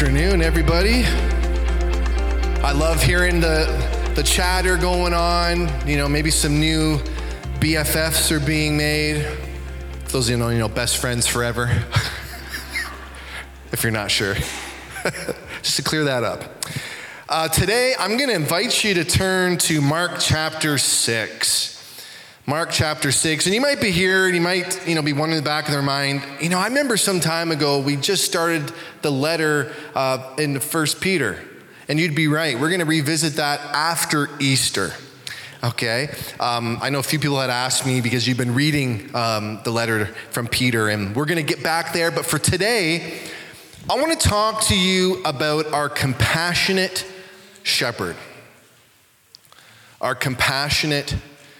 afternoon, everybody. I love hearing the, the chatter going on. You know, maybe some new BFFs are being made. Those you know, you know, best friends forever. if you're not sure, just to clear that up. Uh, today, I'm going to invite you to turn to Mark chapter 6. Mark chapter 6. And you might be here and you might, you know, be wondering in the back of their mind, you know, I remember some time ago we just started the letter uh, in First Peter. And you'd be right. We're going to revisit that after Easter. Okay. Um, I know a few people had asked me because you've been reading um, the letter from Peter, and we're going to get back there. But for today, I want to talk to you about our compassionate shepherd. Our compassionate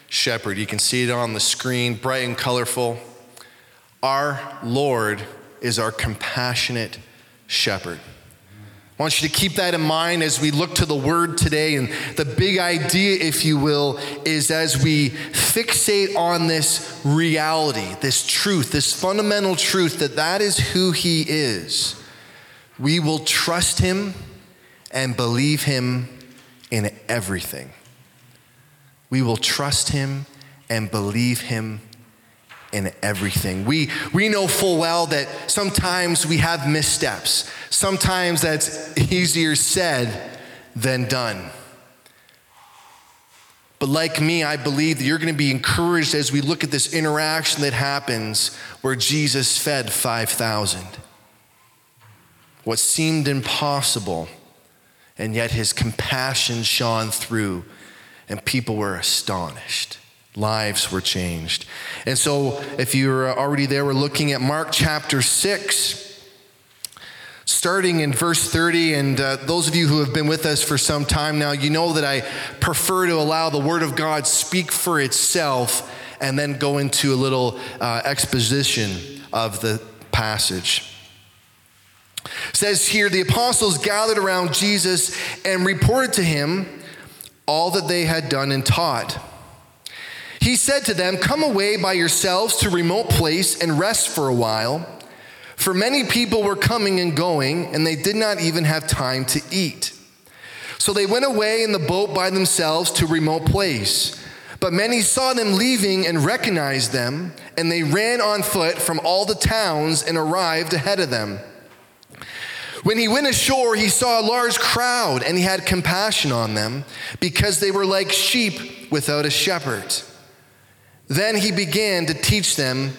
shepherd. You can see it on the screen, bright and colorful. Our Lord is our compassionate shepherd. I want you to keep that in mind as we look to the word today. And the big idea, if you will, is as we fixate on this reality, this truth, this fundamental truth that that is who he is, we will trust him and believe him in everything. We will trust him and believe him in everything. We, we know full well that sometimes we have missteps. Sometimes that's easier said than done. But like me, I believe that you're going to be encouraged as we look at this interaction that happens where Jesus fed 5,000. What seemed impossible, and yet his compassion shone through and people were astonished. Lives were changed. And so, if you're already there, we're looking at Mark chapter 6 starting in verse 30 and uh, those of you who have been with us for some time now you know that i prefer to allow the word of god speak for itself and then go into a little uh, exposition of the passage it says here the apostles gathered around jesus and reported to him all that they had done and taught. He said to them, Come away by yourselves to a remote place and rest for a while. For many people were coming and going, and they did not even have time to eat. So they went away in the boat by themselves to a remote place. But many saw them leaving and recognized them, and they ran on foot from all the towns and arrived ahead of them. When he went ashore, he saw a large crowd and he had compassion on them because they were like sheep without a shepherd. Then he began to teach them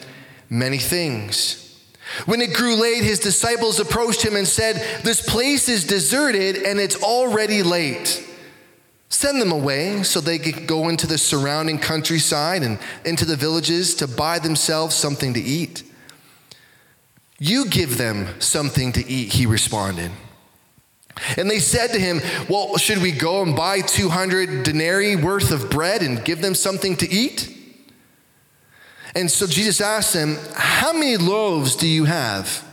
many things. When it grew late, his disciples approached him and said, This place is deserted and it's already late. Send them away so they could go into the surrounding countryside and into the villages to buy themselves something to eat. You give them something to eat, he responded. And they said to him, Well, should we go and buy 200 denarii worth of bread and give them something to eat? And so Jesus asked them, How many loaves do you have?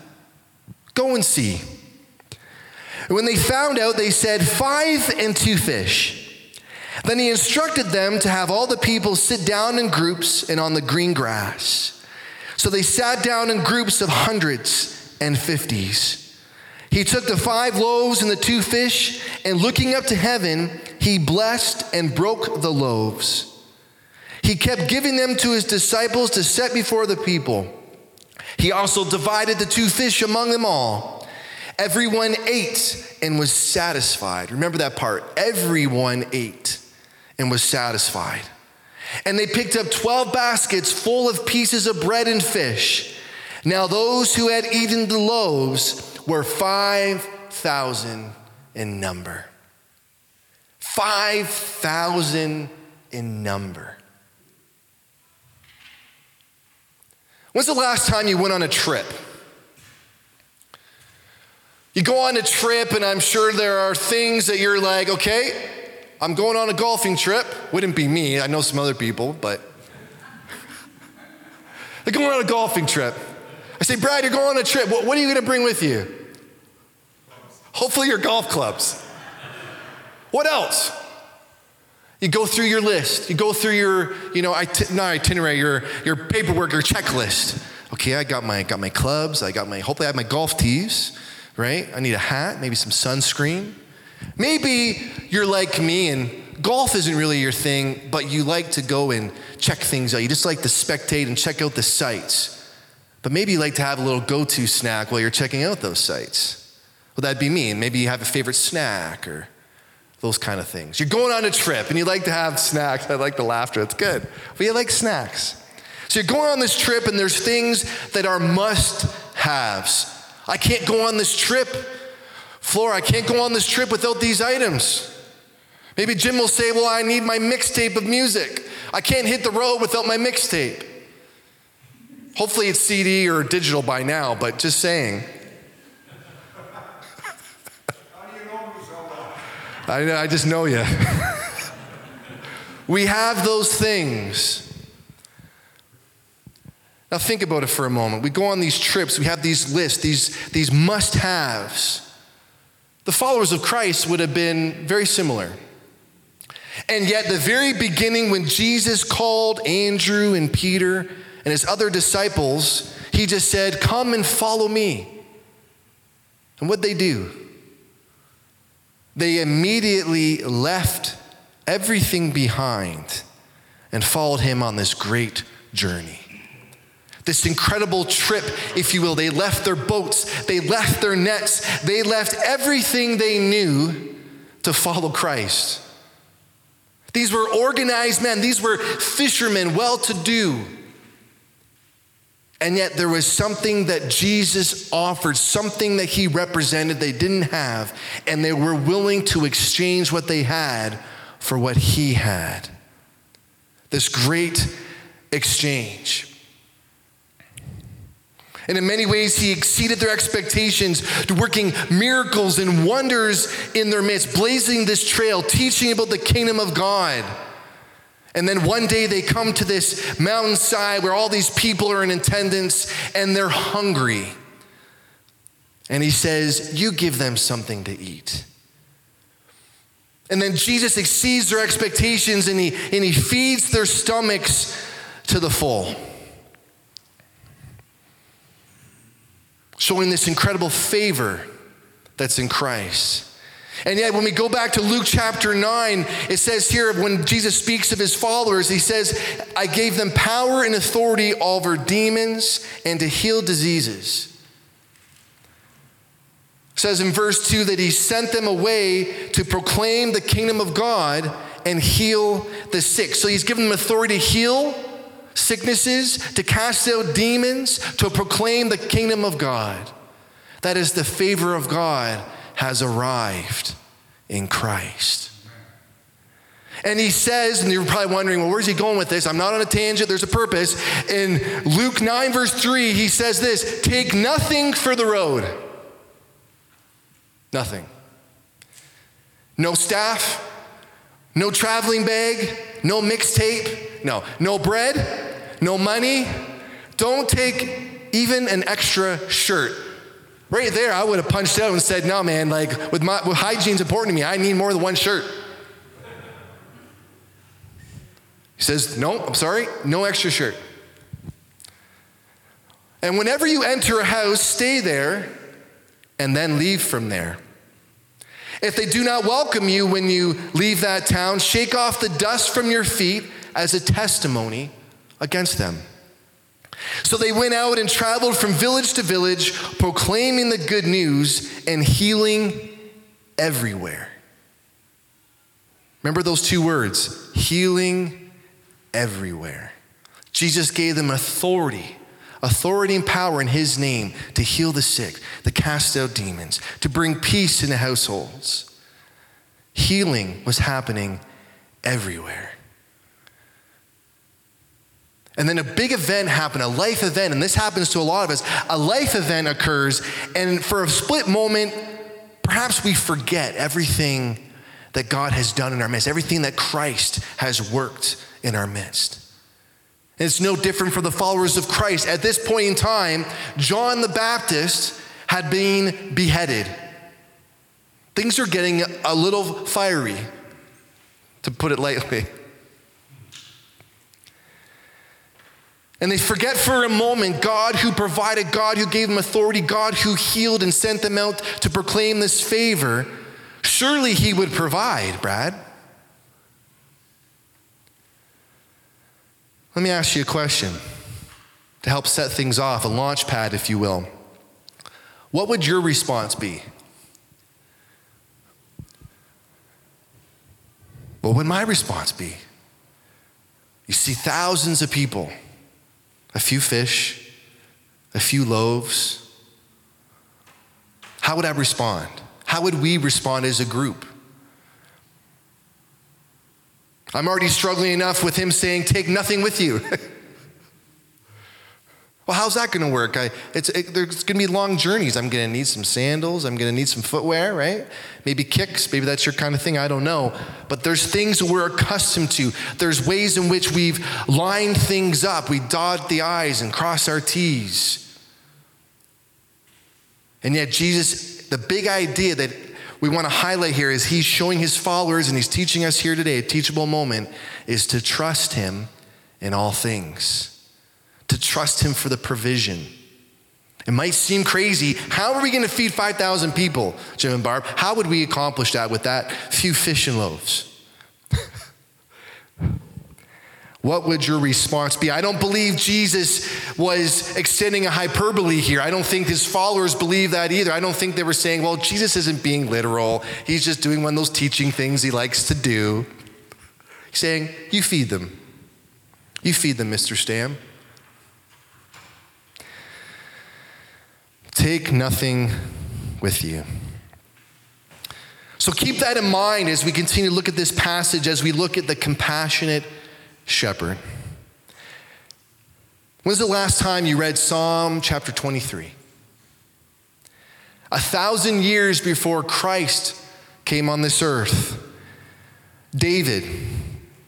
Go and see. And when they found out, they said, Five and two fish. Then he instructed them to have all the people sit down in groups and on the green grass. So they sat down in groups of hundreds and fifties. He took the five loaves and the two fish, and looking up to heaven, he blessed and broke the loaves. He kept giving them to his disciples to set before the people. He also divided the two fish among them all. Everyone ate and was satisfied. Remember that part. Everyone ate and was satisfied. And they picked up 12 baskets full of pieces of bread and fish. Now, those who had eaten the loaves were 5,000 in number. 5,000 in number. When's the last time you went on a trip? You go on a trip, and I'm sure there are things that you're like, okay, I'm going on a golfing trip. Wouldn't be me, I know some other people, but. They're going on a golfing trip. I say, Brad, you're going on a trip. What, what are you going to bring with you? Hopefully, your golf clubs. What else? You go through your list. You go through your, you know, it- not itinerary, your, your paperwork, your checklist. Okay, I got my, got my clubs. I got my, hopefully I have my golf tees. right? I need a hat, maybe some sunscreen. Maybe you're like me and golf isn't really your thing, but you like to go and check things out. You just like to spectate and check out the sites. But maybe you like to have a little go to snack while you're checking out those sites. Well, that'd be me. And maybe you have a favorite snack or those kind of things. You're going on a trip and you like to have snacks. I like the laughter, it's good. But you like snacks. So you're going on this trip and there's things that are must haves. I can't go on this trip. Flora, I can't go on this trip without these items. Maybe Jim will say, Well, I need my mixtape of music. I can't hit the road without my mixtape. Hopefully it's CD or digital by now, but just saying. How do you know me so? I, know, I just know you. we have those things. Now, think about it for a moment. We go on these trips, we have these lists, these, these must haves. The followers of Christ would have been very similar. And yet, the very beginning, when Jesus called Andrew and Peter and his other disciples, he just said, Come and follow me. And what they do? They immediately left everything behind and followed him on this great journey. This incredible trip, if you will. They left their boats, they left their nets, they left everything they knew to follow Christ. These were organized men, these were fishermen, well to do. And yet there was something that Jesus offered, something that he represented they didn't have, and they were willing to exchange what they had for what he had. This great exchange. And in many ways, he exceeded their expectations, working miracles and wonders in their midst, blazing this trail, teaching about the kingdom of God. And then one day they come to this mountainside where all these people are in attendance and they're hungry. And he says, You give them something to eat. And then Jesus exceeds their expectations and he, and he feeds their stomachs to the full. Showing this incredible favor that's in Christ. And yet, when we go back to Luke chapter 9, it says here when Jesus speaks of his followers, he says, I gave them power and authority over demons and to heal diseases. It says in verse 2 that he sent them away to proclaim the kingdom of God and heal the sick. So he's given them authority to heal sicknesses, to cast out demons, to proclaim the kingdom of God. That is, the favor of God has arrived in Christ. And he says, and you're probably wondering, well, where's he going with this? I'm not on a tangent, there's a purpose. In Luke 9, verse 3, he says this Take nothing for the road. Nothing. No staff, no traveling bag, no mixtape, no, no bread, no money. Don't take even an extra shirt. Right there, I would have punched out and said, no, man, like with, my, with hygiene's important to me, I need more than one shirt. He says, no, I'm sorry, no extra shirt. And whenever you enter a house, stay there and then leave from there. If they do not welcome you when you leave that town, shake off the dust from your feet as a testimony against them. So they went out and traveled from village to village, proclaiming the good news and healing everywhere. Remember those two words healing everywhere. Jesus gave them authority, authority and power in his name to heal the sick, to cast out demons, to bring peace in the households. Healing was happening everywhere. And then a big event happened, a life event, and this happens to a lot of us. A life event occurs, and for a split moment, perhaps we forget everything that God has done in our midst, everything that Christ has worked in our midst. And it's no different for the followers of Christ. At this point in time, John the Baptist had been beheaded. Things are getting a little fiery, to put it lightly. And they forget for a moment God who provided, God who gave them authority, God who healed and sent them out to proclaim this favor. Surely He would provide, Brad. Let me ask you a question to help set things off, a launch pad, if you will. What would your response be? What would my response be? You see thousands of people, a few fish, a few loaves. How would I respond? How would we respond as a group? I'm already struggling enough with him saying, Take nothing with you. Well, how's that going to work? I, it's, it, there's going to be long journeys. I'm going to need some sandals. I'm going to need some footwear, right? Maybe kicks. Maybe that's your kind of thing. I don't know. But there's things we're accustomed to. There's ways in which we've lined things up. We dot the I's and cross our T's. And yet, Jesus, the big idea that we want to highlight here is he's showing his followers and he's teaching us here today, a teachable moment, is to trust him in all things to trust Him for the provision. It might seem crazy. How are we going to feed 5,000 people, Jim and Barb? How would we accomplish that with that few fish and loaves? what would your response be? I don't believe Jesus was extending a hyperbole here. I don't think his followers believe that either. I don't think they were saying, well, Jesus isn't being literal. He's just doing one of those teaching things he likes to do. He's saying, you feed them. You feed them, Mr. Stam. Take nothing with you. So keep that in mind as we continue to look at this passage, as we look at the compassionate shepherd. When's the last time you read Psalm chapter 23? A thousand years before Christ came on this earth, David,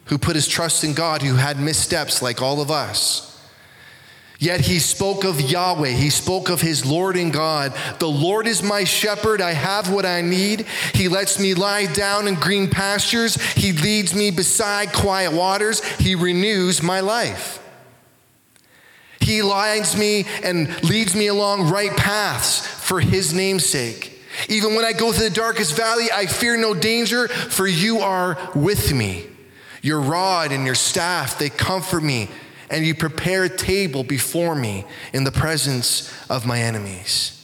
who put his trust in God, who had missteps like all of us, Yet he spoke of Yahweh. He spoke of his Lord and God. The Lord is my shepherd. I have what I need. He lets me lie down in green pastures. He leads me beside quiet waters. He renews my life. He leads me and leads me along right paths for his name's sake. Even when I go through the darkest valley, I fear no danger, for you are with me. Your rod and your staff, they comfort me and you prepare a table before me in the presence of my enemies.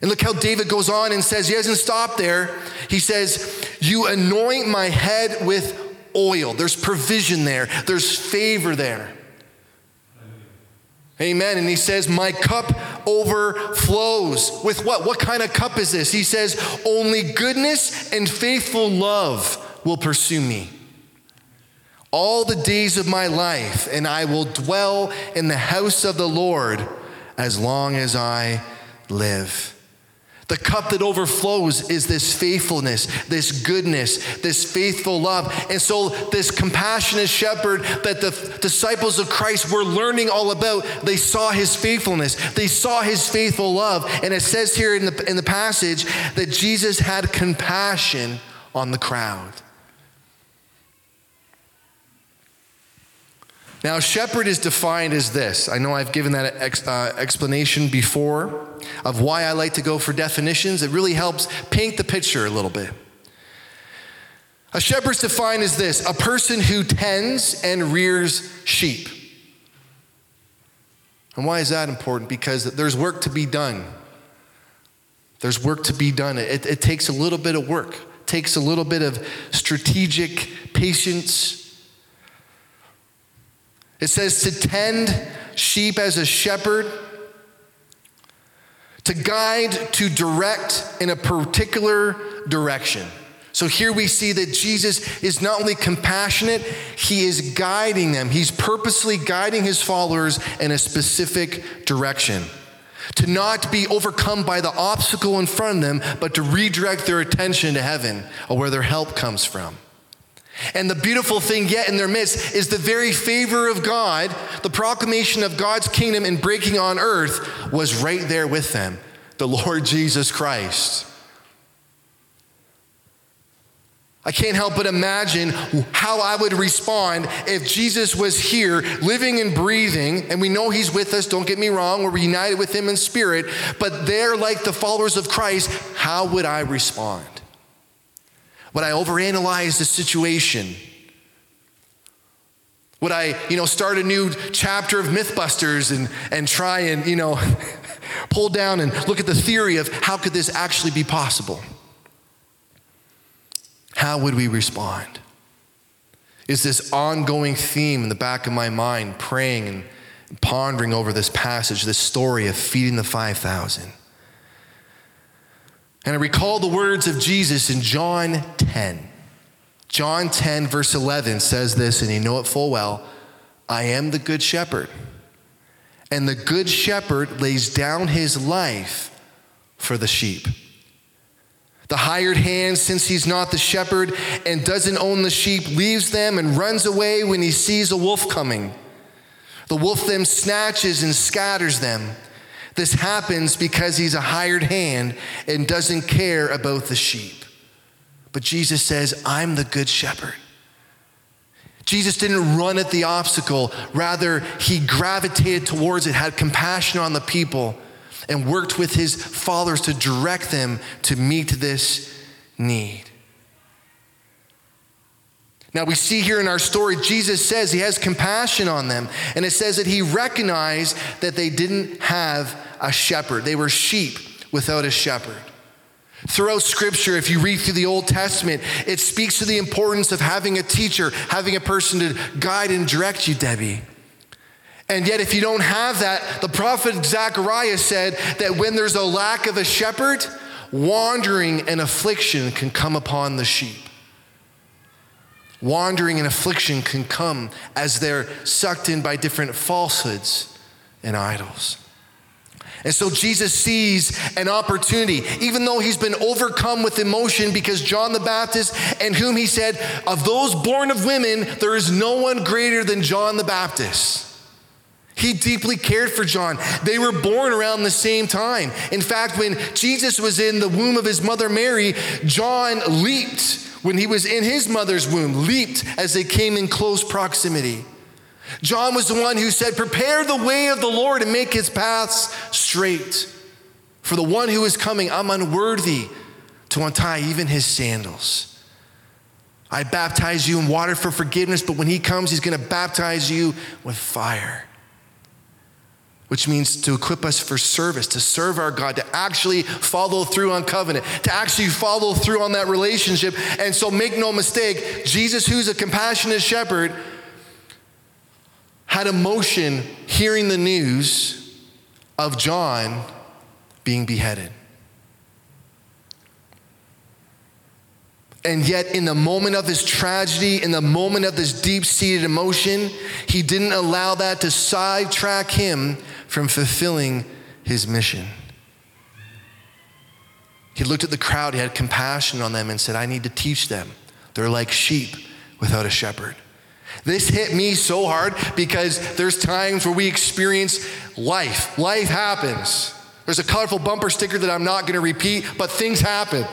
And look how David goes on and says, he doesn't stop there. He says, You anoint my head with oil. There's provision there, there's favor there. Amen. And he says, My cup overflows. With what? What kind of cup is this? He says, Only goodness and faithful love will pursue me all the days of my life, and I will dwell in the house of the Lord as long as I live. The cup that overflows is this faithfulness, this goodness, this faithful love. And so, this compassionate shepherd that the disciples of Christ were learning all about, they saw his faithfulness, they saw his faithful love. And it says here in the, in the passage that Jesus had compassion on the crowd. Now, shepherd is defined as this. I know I've given that ex, uh, explanation before of why I like to go for definitions. It really helps paint the picture a little bit. A shepherd's defined as this a person who tends and rears sheep. And why is that important? Because there's work to be done. There's work to be done. It, it takes a little bit of work, it takes a little bit of strategic patience it says to tend sheep as a shepherd, to guide, to direct in a particular direction. So here we see that Jesus is not only compassionate, he is guiding them. He's purposely guiding his followers in a specific direction. To not be overcome by the obstacle in front of them, but to redirect their attention to heaven or where their help comes from. And the beautiful thing yet in their midst is the very favor of God, the proclamation of God's kingdom and breaking on earth was right there with them the Lord Jesus Christ. I can't help but imagine how I would respond if Jesus was here, living and breathing, and we know he's with us, don't get me wrong, we're united with him in spirit, but they're like the followers of Christ. How would I respond? Would I overanalyze the situation? Would I, you know, start a new chapter of Mythbusters and, and try and, you know, pull down and look at the theory of how could this actually be possible? how would we respond? Is this ongoing theme in the back of my mind, praying and pondering over this passage, this story of feeding the 5,000? And I recall the words of Jesus in John 10. John 10, verse 11 says this, and you know it full well I am the good shepherd. And the good shepherd lays down his life for the sheep. The hired hand, since he's not the shepherd and doesn't own the sheep, leaves them and runs away when he sees a wolf coming. The wolf then snatches and scatters them. This happens because he's a hired hand and doesn't care about the sheep. But Jesus says, I'm the good shepherd. Jesus didn't run at the obstacle, rather, he gravitated towards it, had compassion on the people and worked with his followers to direct them to meet this need. Now, we see here in our story, Jesus says he has compassion on them. And it says that he recognized that they didn't have a shepherd, they were sheep without a shepherd. Throughout scripture, if you read through the Old Testament, it speaks to the importance of having a teacher, having a person to guide and direct you, Debbie. And yet, if you don't have that, the prophet Zechariah said that when there's a lack of a shepherd, wandering and affliction can come upon the sheep. Wandering and affliction can come as they're sucked in by different falsehoods and idols. And so Jesus sees an opportunity, even though he's been overcome with emotion because John the Baptist, and whom he said, Of those born of women, there is no one greater than John the Baptist. He deeply cared for John. They were born around the same time. In fact, when Jesus was in the womb of his mother Mary, John leaped when he was in his mother's womb, leaped as they came in close proximity. John was the one who said, Prepare the way of the Lord and make his paths straight. For the one who is coming, I'm unworthy to untie even his sandals. I baptize you in water for forgiveness, but when he comes, he's going to baptize you with fire which means to equip us for service, to serve our God, to actually follow through on covenant, to actually follow through on that relationship. And so make no mistake, Jesus, who's a compassionate shepherd, had emotion hearing the news of John being beheaded. And yet, in the moment of his tragedy, in the moment of this deep seated emotion, he didn't allow that to sidetrack him from fulfilling his mission. He looked at the crowd, he had compassion on them, and said, I need to teach them. They're like sheep without a shepherd. This hit me so hard because there's times where we experience life. Life happens. There's a colorful bumper sticker that I'm not going to repeat, but things happen.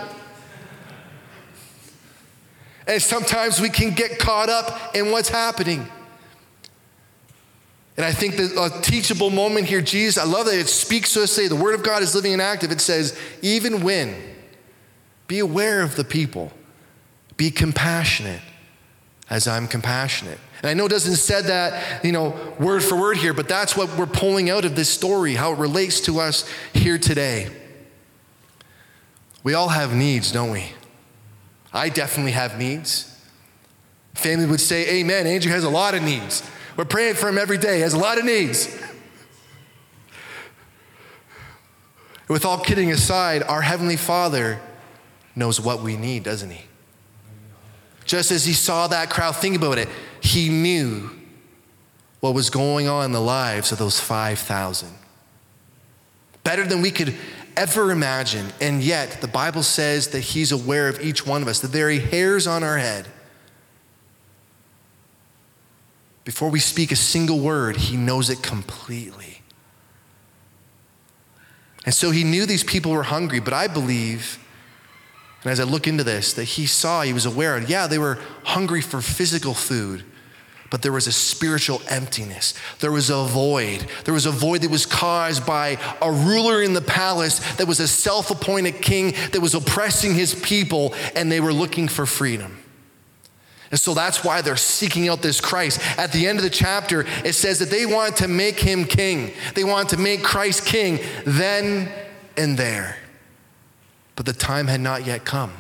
And sometimes we can get caught up in what's happening. And I think that a teachable moment here, Jesus, I love that it speaks to us today. The Word of God is living and active. It says, even when, be aware of the people, be compassionate as I'm compassionate. And I know it doesn't said that, you know, word for word here, but that's what we're pulling out of this story, how it relates to us here today. We all have needs, don't we? I definitely have needs. Family would say, Amen. Andrew has a lot of needs. We're praying for him every day. He has a lot of needs. With all kidding aside, our Heavenly Father knows what we need, doesn't He? Just as He saw that crowd, think about it. He knew what was going on in the lives of those 5,000. Better than we could ever imagine. And yet, the Bible says that He's aware of each one of us, the very hairs on our head. Before we speak a single word, he knows it completely. And so he knew these people were hungry, but I believe And as I look into this, that he saw, he was aware, yeah, they were hungry for physical food, but there was a spiritual emptiness. There was a void. There was a void that was caused by a ruler in the palace that was a self appointed king that was oppressing his people, and they were looking for freedom. And so that's why they're seeking out this Christ. At the end of the chapter, it says that they wanted to make him king. They wanted to make Christ king then and there. But the time had not yet come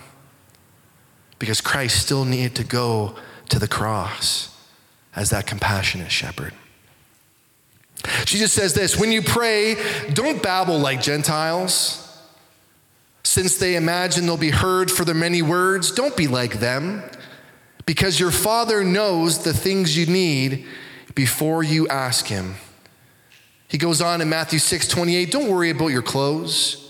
because Christ still needed to go to the cross as that compassionate shepherd. Jesus says this when you pray, don't babble like Gentiles. Since they imagine they'll be heard for their many words, don't be like them, because your Father knows the things you need before you ask Him. He goes on in Matthew 6 28, don't worry about your clothes.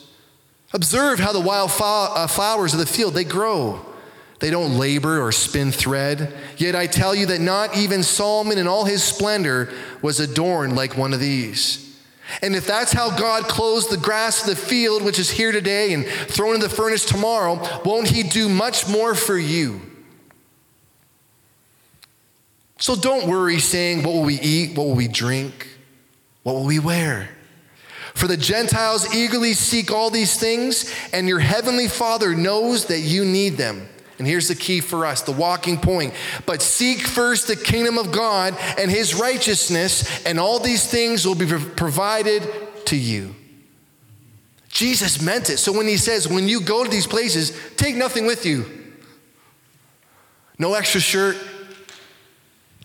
Observe how the wild uh, flowers of the field they grow. They don't labor or spin thread. Yet I tell you that not even Solomon in all his splendor was adorned like one of these. And if that's how God clothes the grass of the field, which is here today and thrown in the furnace tomorrow, won't he do much more for you? So don't worry saying, What will we eat? What will we drink? What will we wear? For the Gentiles eagerly seek all these things, and your heavenly Father knows that you need them. And here's the key for us the walking point. But seek first the kingdom of God and his righteousness, and all these things will be provided to you. Jesus meant it. So when he says, when you go to these places, take nothing with you. No extra shirt,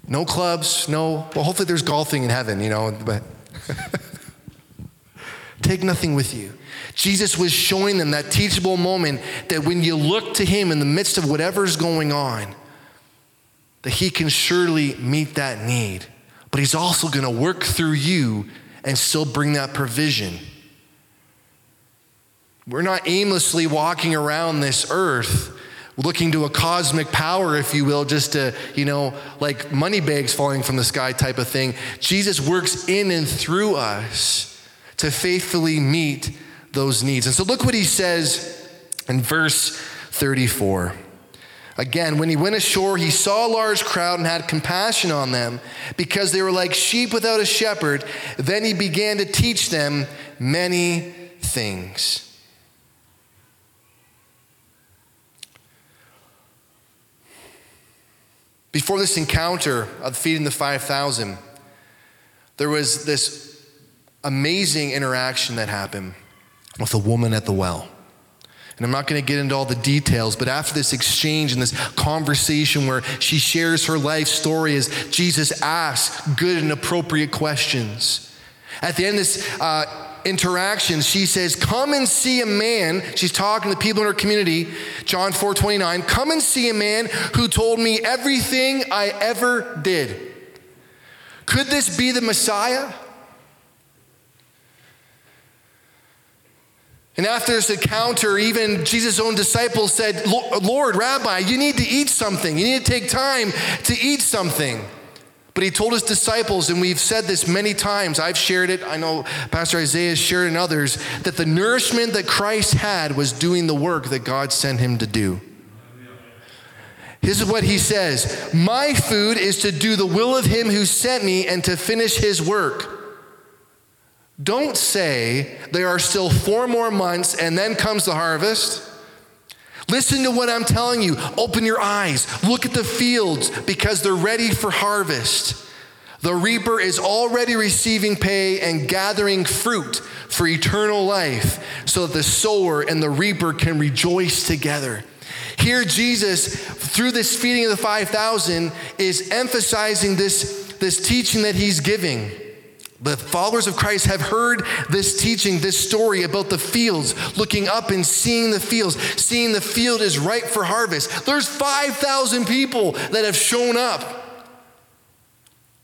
no clubs, no, well, hopefully there's golfing in heaven, you know, but take nothing with you. Jesus was showing them that teachable moment that when you look to Him in the midst of whatever's going on, that He can surely meet that need. But He's also going to work through you and still bring that provision. We're not aimlessly walking around this earth looking to a cosmic power, if you will, just to, you know, like money bags falling from the sky type of thing. Jesus works in and through us to faithfully meet those needs. And so look what he says in verse 34. Again, when he went ashore, he saw a large crowd and had compassion on them because they were like sheep without a shepherd. Then he began to teach them many things. Before this encounter of feeding the 5,000, there was this amazing interaction that happened with a woman at the well. And I'm not going to get into all the details, but after this exchange and this conversation where she shares her life story as Jesus asks good and appropriate questions. At the end of this uh, interaction, she says, Come and see a man. She's talking to people in her community, John 4 29. Come and see a man who told me everything I ever did. Could this be the Messiah? And after this encounter, even Jesus' own disciples said, Lord, Rabbi, you need to eat something. You need to take time to eat something. But he told his disciples, and we've said this many times, I've shared it, I know Pastor Isaiah has shared it and others, that the nourishment that Christ had was doing the work that God sent him to do. This is what he says My food is to do the will of him who sent me and to finish his work. Don't say there are still four more months and then comes the harvest. Listen to what I'm telling you. Open your eyes. Look at the fields because they're ready for harvest. The reaper is already receiving pay and gathering fruit for eternal life so that the sower and the reaper can rejoice together. Here, Jesus, through this feeding of the 5,000, is emphasizing this, this teaching that he's giving. The followers of Christ have heard this teaching, this story about the fields, looking up and seeing the fields, seeing the field is ripe for harvest. There's 5,000 people that have shown up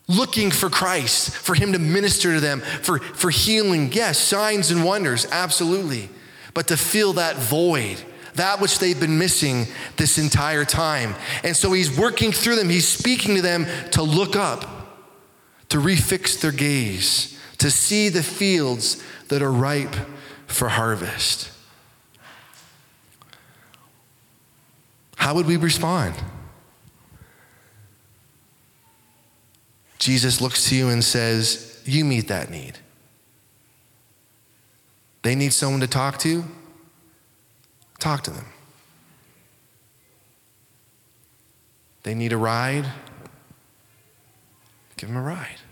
looking for Christ, for Him to minister to them, for, for healing. Yes, signs and wonders, absolutely. But to fill that void, that which they've been missing this entire time. And so He's working through them, He's speaking to them to look up to refix their gaze, to see the fields that are ripe for harvest. how would we respond? Jesus looks to you and says, You meet that need. They need someone to talk to? Talk to them. They need a ride? Give them a ride.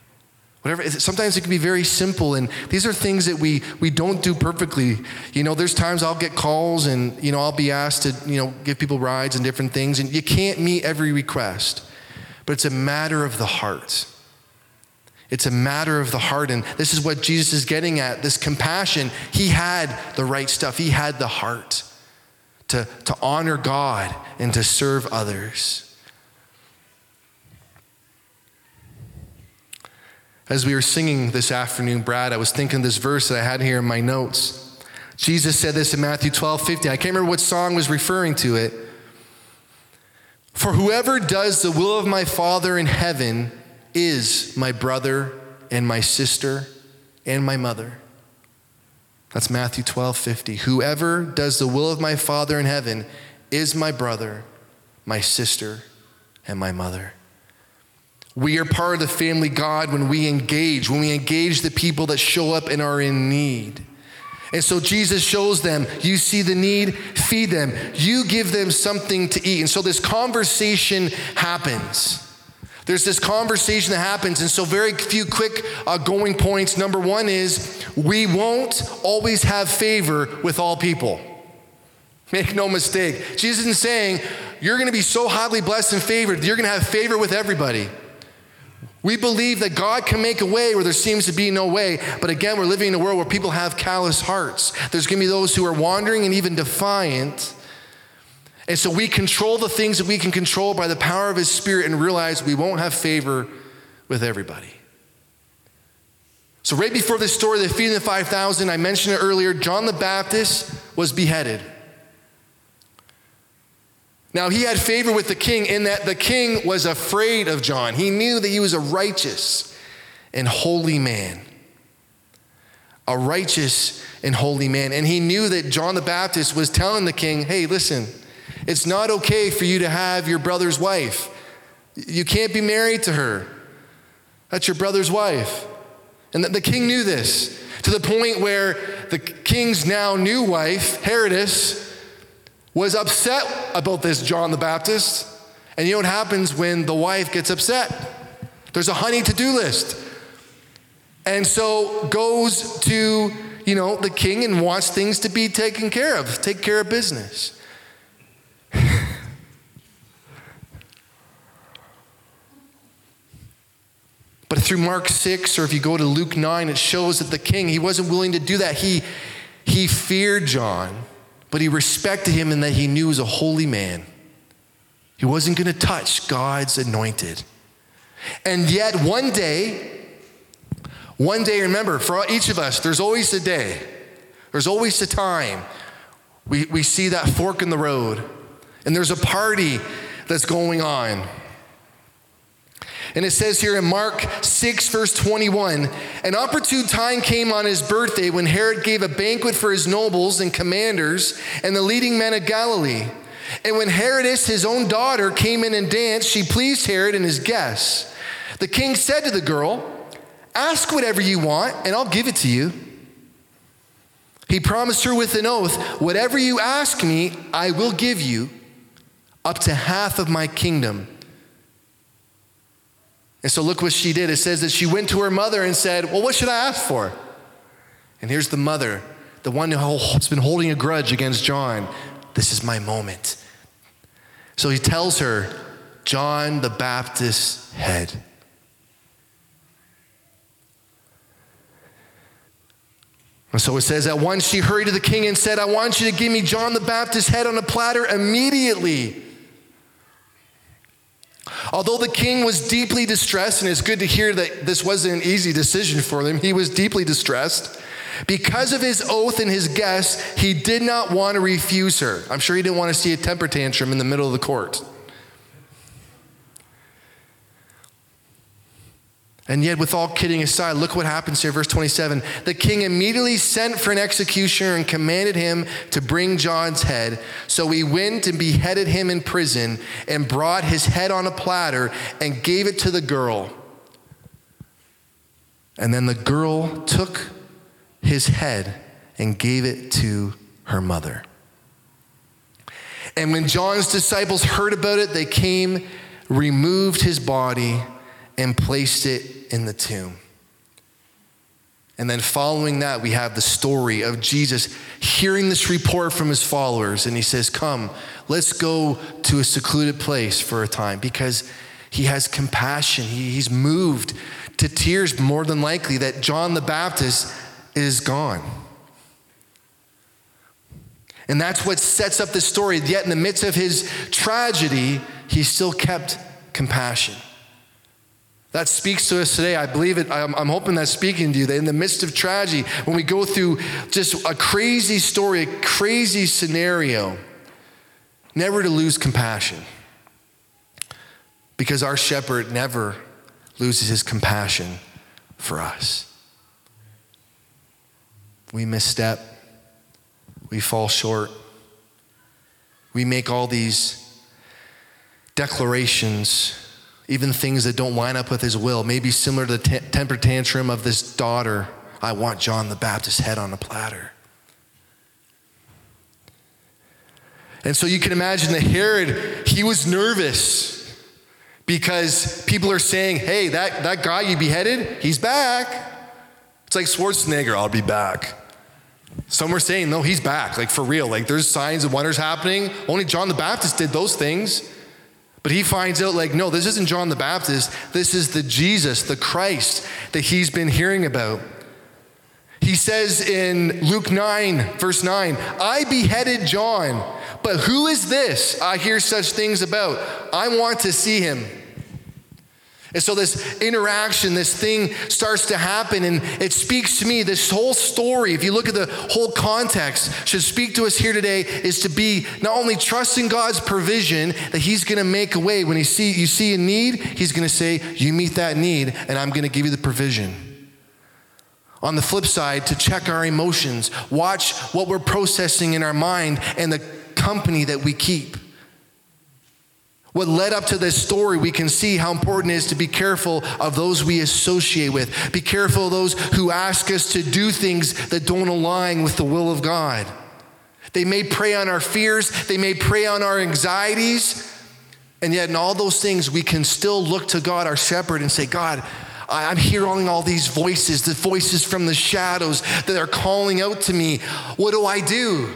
Whatever. Sometimes it can be very simple, and these are things that we we don't do perfectly. You know, there's times I'll get calls, and you know I'll be asked to you know give people rides and different things, and you can't meet every request, but it's a matter of the heart. It's a matter of the heart. And this is what Jesus is getting at this compassion. He had the right stuff, he had the heart to, to honor God and to serve others. As we were singing this afternoon, Brad, I was thinking this verse that I had here in my notes. Jesus said this in Matthew 12 50. I can't remember what song was referring to it. For whoever does the will of my Father in heaven is my brother and my sister and my mother. That's Matthew 12 50. Whoever does the will of my Father in heaven is my brother, my sister, and my mother. We are part of the family God when we engage, when we engage the people that show up and are in need. And so Jesus shows them, you see the need, feed them. You give them something to eat. And so this conversation happens. There's this conversation that happens. And so, very few quick uh, going points. Number one is we won't always have favor with all people. Make no mistake. Jesus isn't saying you're going to be so highly blessed and favored, you're going to have favor with everybody. We believe that God can make a way where there seems to be no way. But again, we're living in a world where people have callous hearts. There's going to be those who are wandering and even defiant. And so we control the things that we can control by the power of His Spirit and realize we won't have favor with everybody. So, right before this story, the feeding the 5,000, I mentioned it earlier, John the Baptist was beheaded. Now, he had favor with the king in that the king was afraid of John. He knew that he was a righteous and holy man. A righteous and holy man. And he knew that John the Baptist was telling the king, hey, listen, it's not okay for you to have your brother's wife. You can't be married to her. That's your brother's wife. And the king knew this to the point where the king's now new wife, Herodias, was upset about this John the Baptist. And you know what happens when the wife gets upset? There's a honey to do list. And so goes to, you know, the king and wants things to be taken care of, take care of business. but through Mark 6, or if you go to Luke 9, it shows that the king, he wasn't willing to do that. He, he feared John but he respected him in that he knew he was a holy man. He wasn't going to touch God's anointed. And yet, one day, one day, remember, for each of us, there's always a day, there's always a time. We, we see that fork in the road, and there's a party that's going on. And it says here in Mark 6, verse 21 An opportune time came on his birthday when Herod gave a banquet for his nobles and commanders and the leading men of Galilee. And when Herodias, his own daughter, came in and danced, she pleased Herod and his guests. The king said to the girl, Ask whatever you want, and I'll give it to you. He promised her with an oath, Whatever you ask me, I will give you, up to half of my kingdom. And so look what she did. It says that she went to her mother and said, Well, what should I ask for? And here's the mother, the one who's been holding a grudge against John. This is my moment. So he tells her, John the Baptist's head. And so it says, At once she hurried to the king and said, I want you to give me John the Baptist's head on a platter immediately. Although the king was deeply distressed, and it's good to hear that this wasn't an easy decision for him, he was deeply distressed. Because of his oath and his guests, he did not want to refuse her. I'm sure he didn't want to see a temper tantrum in the middle of the court. And yet, with all kidding aside, look what happens here, verse 27. The king immediately sent for an executioner and commanded him to bring John's head. So he went and beheaded him in prison and brought his head on a platter and gave it to the girl. And then the girl took his head and gave it to her mother. And when John's disciples heard about it, they came, removed his body, and placed it in the tomb. And then following that, we have the story of Jesus hearing this report from his followers. And he says, Come, let's go to a secluded place for a time because he has compassion. He, he's moved to tears, more than likely, that John the Baptist is gone. And that's what sets up the story. Yet, in the midst of his tragedy, he still kept compassion. That speaks to us today. I believe it. I'm, I'm, hoping that's speaking to you that in the midst of tragedy, when we go through just a crazy story, a crazy scenario, never to lose compassion. Because our shepherd never loses his compassion for us. We misstep, we fall short, we make all these declarations even things that don't line up with his will, maybe similar to the t- temper tantrum of this daughter. I want John the Baptist's head on a platter. And so you can imagine that Herod, he was nervous because people are saying, hey, that, that guy you beheaded, he's back. It's like Schwarzenegger, I'll be back. Some were saying, no, he's back, like for real. Like there's signs and wonders happening. Only John the Baptist did those things. But he finds out, like, no, this isn't John the Baptist. This is the Jesus, the Christ that he's been hearing about. He says in Luke 9, verse 9, I beheaded John, but who is this I hear such things about? I want to see him. And so this interaction, this thing starts to happen, and it speaks to me. This whole story, if you look at the whole context, should speak to us here today is to be not only trusting God's provision that He's to make a way when He see you see a need, He's to say, "You meet that need, and I'm to give you the provision." On the flip side, to check our emotions, watch what we're processing in our mind and the company that we keep. What led up to this story, we can see how important it is to be careful of those we associate with. Be careful of those who ask us to do things that don't align with the will of God. They may prey on our fears, they may prey on our anxieties, and yet in all those things, we can still look to God, our shepherd, and say, God, I'm hearing all these voices, the voices from the shadows that are calling out to me. What do I do?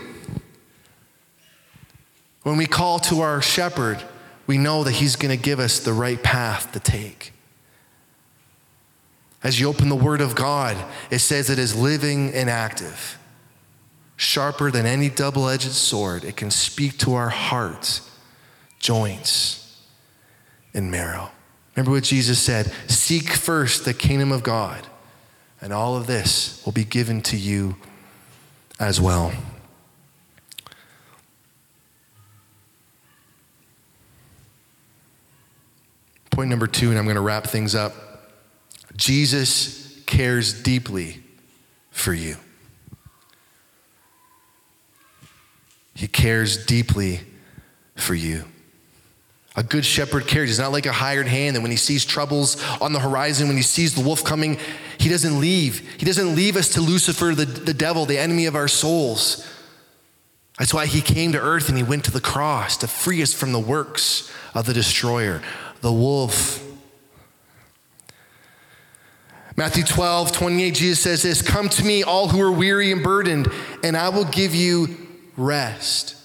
When we call to our shepherd, we know that He's going to give us the right path to take. As you open the Word of God, it says it is living and active, sharper than any double edged sword. It can speak to our hearts, joints, and marrow. Remember what Jesus said Seek first the kingdom of God, and all of this will be given to you as well. Point number two, and I'm going to wrap things up Jesus cares deeply for you. He cares deeply for you. A good shepherd cares. He's not like a hired hand that when he sees troubles on the horizon, when he sees the wolf coming, he doesn't leave. He doesn't leave us to Lucifer, the, the devil, the enemy of our souls. That's why he came to earth and he went to the cross to free us from the works of the destroyer the wolf. Matthew 12, 28, Jesus says this Come to me, all who are weary and burdened, and I will give you rest.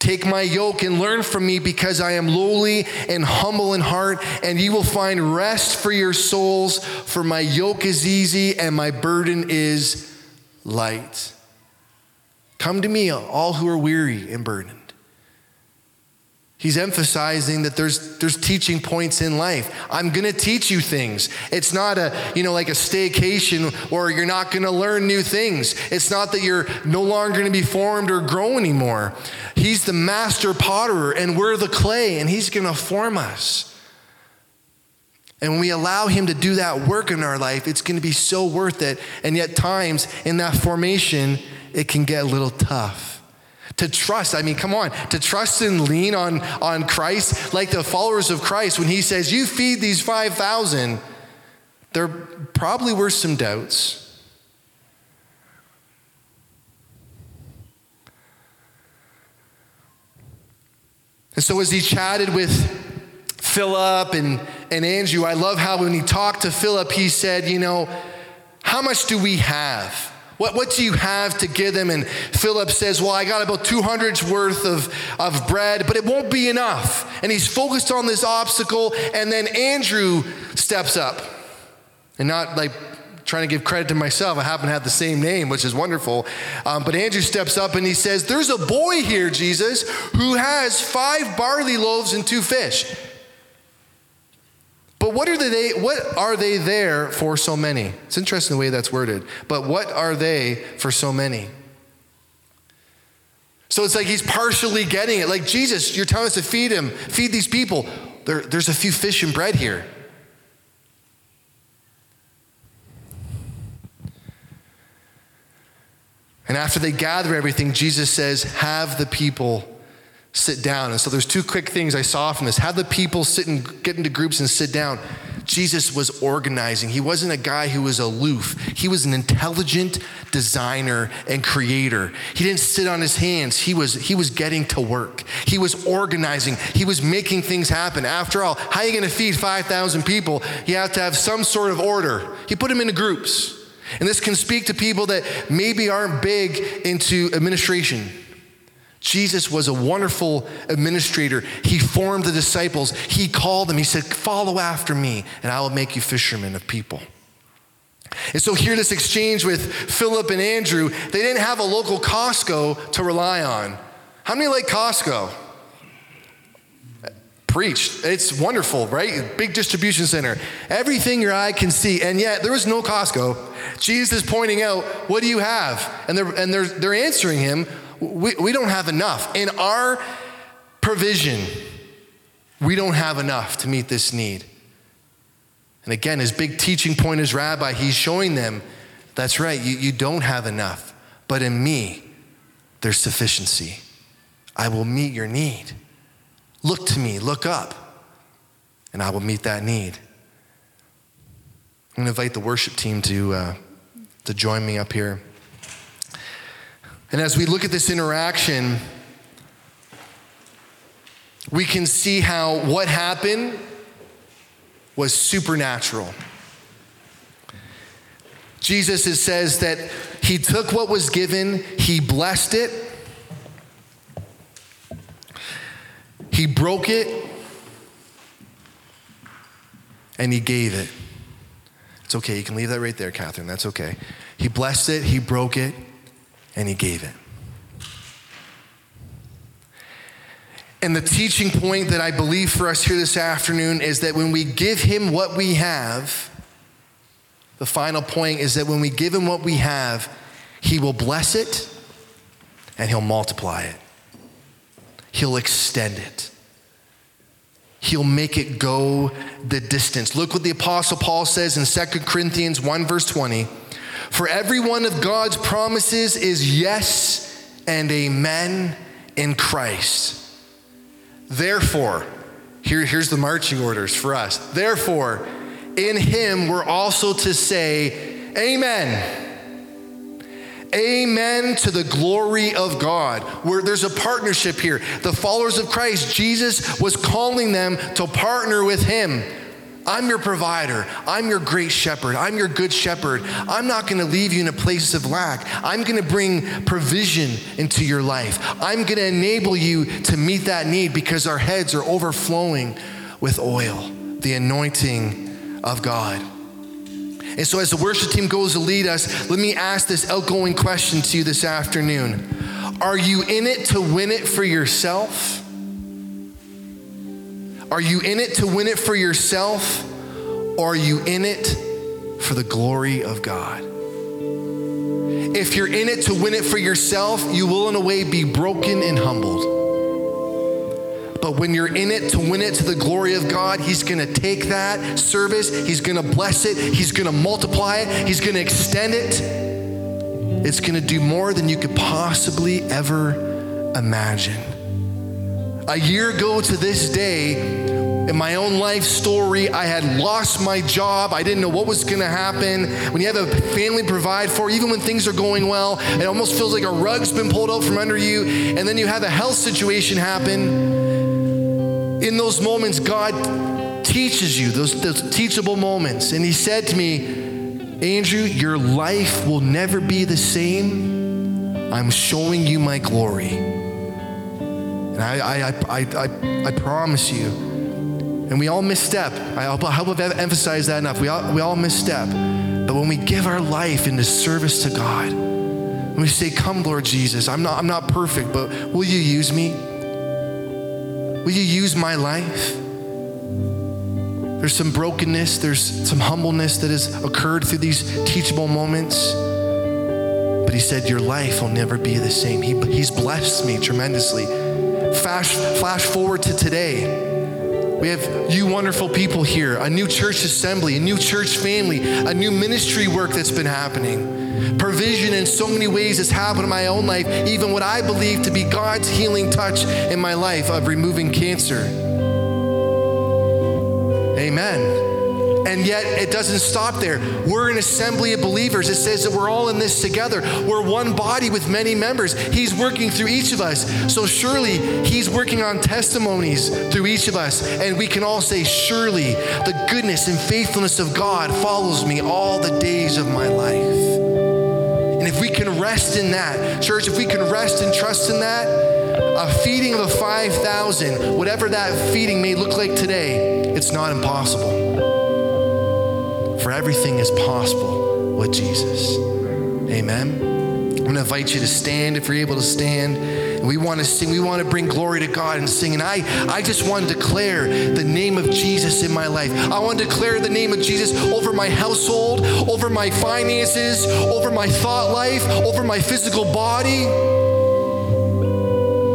Take my yoke and learn from me because I am lowly and humble in heart, and you will find rest for your souls. For my yoke is easy and my burden is light. Come to me, all who are weary and burdened. He's emphasizing that there's, there's teaching points in life. I'm going to teach you things. It's not a, you know, like a staycation where you're not going to learn new things. It's not that you're no longer going to be formed or grow anymore. He's the master potterer and we're the clay and he's going to form us. And when we allow Him to do that work in our life, it's going to be so worth it. And yet, times in that formation, it can get a little tough. To trust, I mean, come on, to trust and lean on, on Christ, like the followers of Christ, when He says, You feed these 5,000, there probably were some doubts. And so, as he chatted with Philip and, and Andrew, I love how when he talked to Philip, he said, You know, how much do we have? What, what do you have to give them? And Philip says, Well, I got about 200's worth of, of bread, but it won't be enough. And he's focused on this obstacle. And then Andrew steps up and not like trying to give credit to myself. I happen to have the same name, which is wonderful. Um, but Andrew steps up and he says, There's a boy here, Jesus, who has five barley loaves and two fish. But what are they what are they there for so many? It's interesting the way that's worded. But what are they for so many? So it's like he's partially getting it. Like Jesus, you're telling us to feed him, feed these people. There, there's a few fish and bread here. And after they gather everything, Jesus says, Have the people sit down. And so there's two quick things I saw from this. Have the people sit and get into groups and sit down. Jesus was organizing. He wasn't a guy who was aloof. He was an intelligent designer and creator. He didn't sit on his hands. He was, he was getting to work. He was organizing. He was making things happen. After all, how are you going to feed 5,000 people? You have to have some sort of order. He put them into groups. And this can speak to people that maybe aren't big into administration. Jesus was a wonderful administrator. He formed the disciples. He called them. He said, Follow after me, and I will make you fishermen of people. And so, here, this exchange with Philip and Andrew, they didn't have a local Costco to rely on. How many like Costco? preached. It's wonderful, right? Big distribution center. Everything your eye can see. And yet, there was no Costco. Jesus is pointing out, What do you have? And they're, and they're, they're answering him, we, we don't have enough. In our provision, we don't have enough to meet this need. And again, his big teaching point as rabbi, he's showing them that's right, you, you don't have enough. But in me, there's sufficiency. I will meet your need. Look to me, look up, and I will meet that need. I'm going to invite the worship team to, uh, to join me up here. And as we look at this interaction, we can see how what happened was supernatural. Jesus says that he took what was given, he blessed it, He broke it and he gave it. It's okay. You can leave that right there, Catherine. That's okay. He blessed it, he broke it, and he gave it. And the teaching point that I believe for us here this afternoon is that when we give him what we have, the final point is that when we give him what we have, he will bless it and he'll multiply it. He'll extend it. He'll make it go the distance. Look what the Apostle Paul says in 2 Corinthians 1, verse 20. For every one of God's promises is yes and amen in Christ. Therefore, here, here's the marching orders for us. Therefore, in him we're also to say, Amen Amen to the glory of God. Where there's a partnership here. The followers of Christ, Jesus was calling them to partner with him. I'm your provider. I'm your great shepherd. I'm your good shepherd. I'm not going to leave you in a place of lack. I'm going to bring provision into your life. I'm going to enable you to meet that need because our heads are overflowing with oil, the anointing of God. And so, as the worship team goes to lead us, let me ask this outgoing question to you this afternoon Are you in it to win it for yourself? Are you in it to win it for yourself? Or are you in it for the glory of God? If you're in it to win it for yourself, you will, in a way, be broken and humbled. But when you're in it to win it to the glory of God, He's to take that service, He's to bless it, He's to multiply it, He's to extend it. It's to do more than you could possibly ever imagine. A year ago to this day, in my own life story, I had lost my job. I didn't know what was going to happen. When you have a family to provide for, even when things are going well, it almost feels like a rug's been pulled out from under you. And then you have a health situation happen. In those moments, God teaches you, those, those teachable moments. And He said to me, Andrew, your life will never be the same. I'm showing you my glory. And I, I, I, I, I promise you, and we all misstep. I hope I've emphasized that enough. We all, we all misstep. But when we give our life into service to God, when we say, Come, Lord Jesus, I'm not, I'm not perfect, but will you use me? Will you use my life? There's some brokenness, there's some humbleness that has occurred through these teachable moments. But he said, Your life will never be the same. He, he's blessed me tremendously. Flash, flash forward to today. We have you wonderful people here, a new church assembly, a new church family, a new ministry work that's been happening. Provision in so many ways has happened in my own life, even what I believe to be God's healing touch in my life of removing cancer. Amen. And yet it doesn't stop there. We're an assembly of believers. It says that we're all in this together. We're one body with many members. He's working through each of us. So surely He's working on testimonies through each of us. And we can all say, Surely the goodness and faithfulness of God follows me all the days of my life. And if we can rest in that, church, if we can rest and trust in that, a feeding of a 5,000, whatever that feeding may look like today, it's not impossible for everything is possible with Jesus. Amen. I'm going to invite you to stand if you're able to stand. And we want to sing, we want to bring glory to God and sing. And I, I just want to declare the name of Jesus in my life. I want to declare the name of Jesus over my household, over my finances, over my thought life, over my physical body.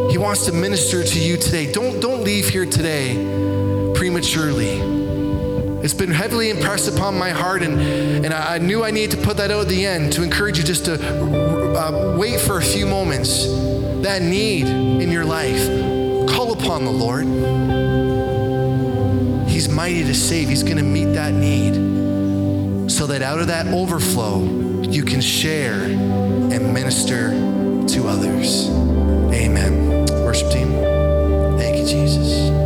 He wants to minister to you today. Don't, don't leave here today prematurely. It's been heavily impressed upon my heart, and, and I, knew I needed to put that out at the end to encourage you just to uh, wait for a few moments. That need in your life, call upon the Lord. He's mighty to save, He's going to meet that need so that out of that overflow, you can share and minister to others. Amen. Worship team, thank you, Jesus.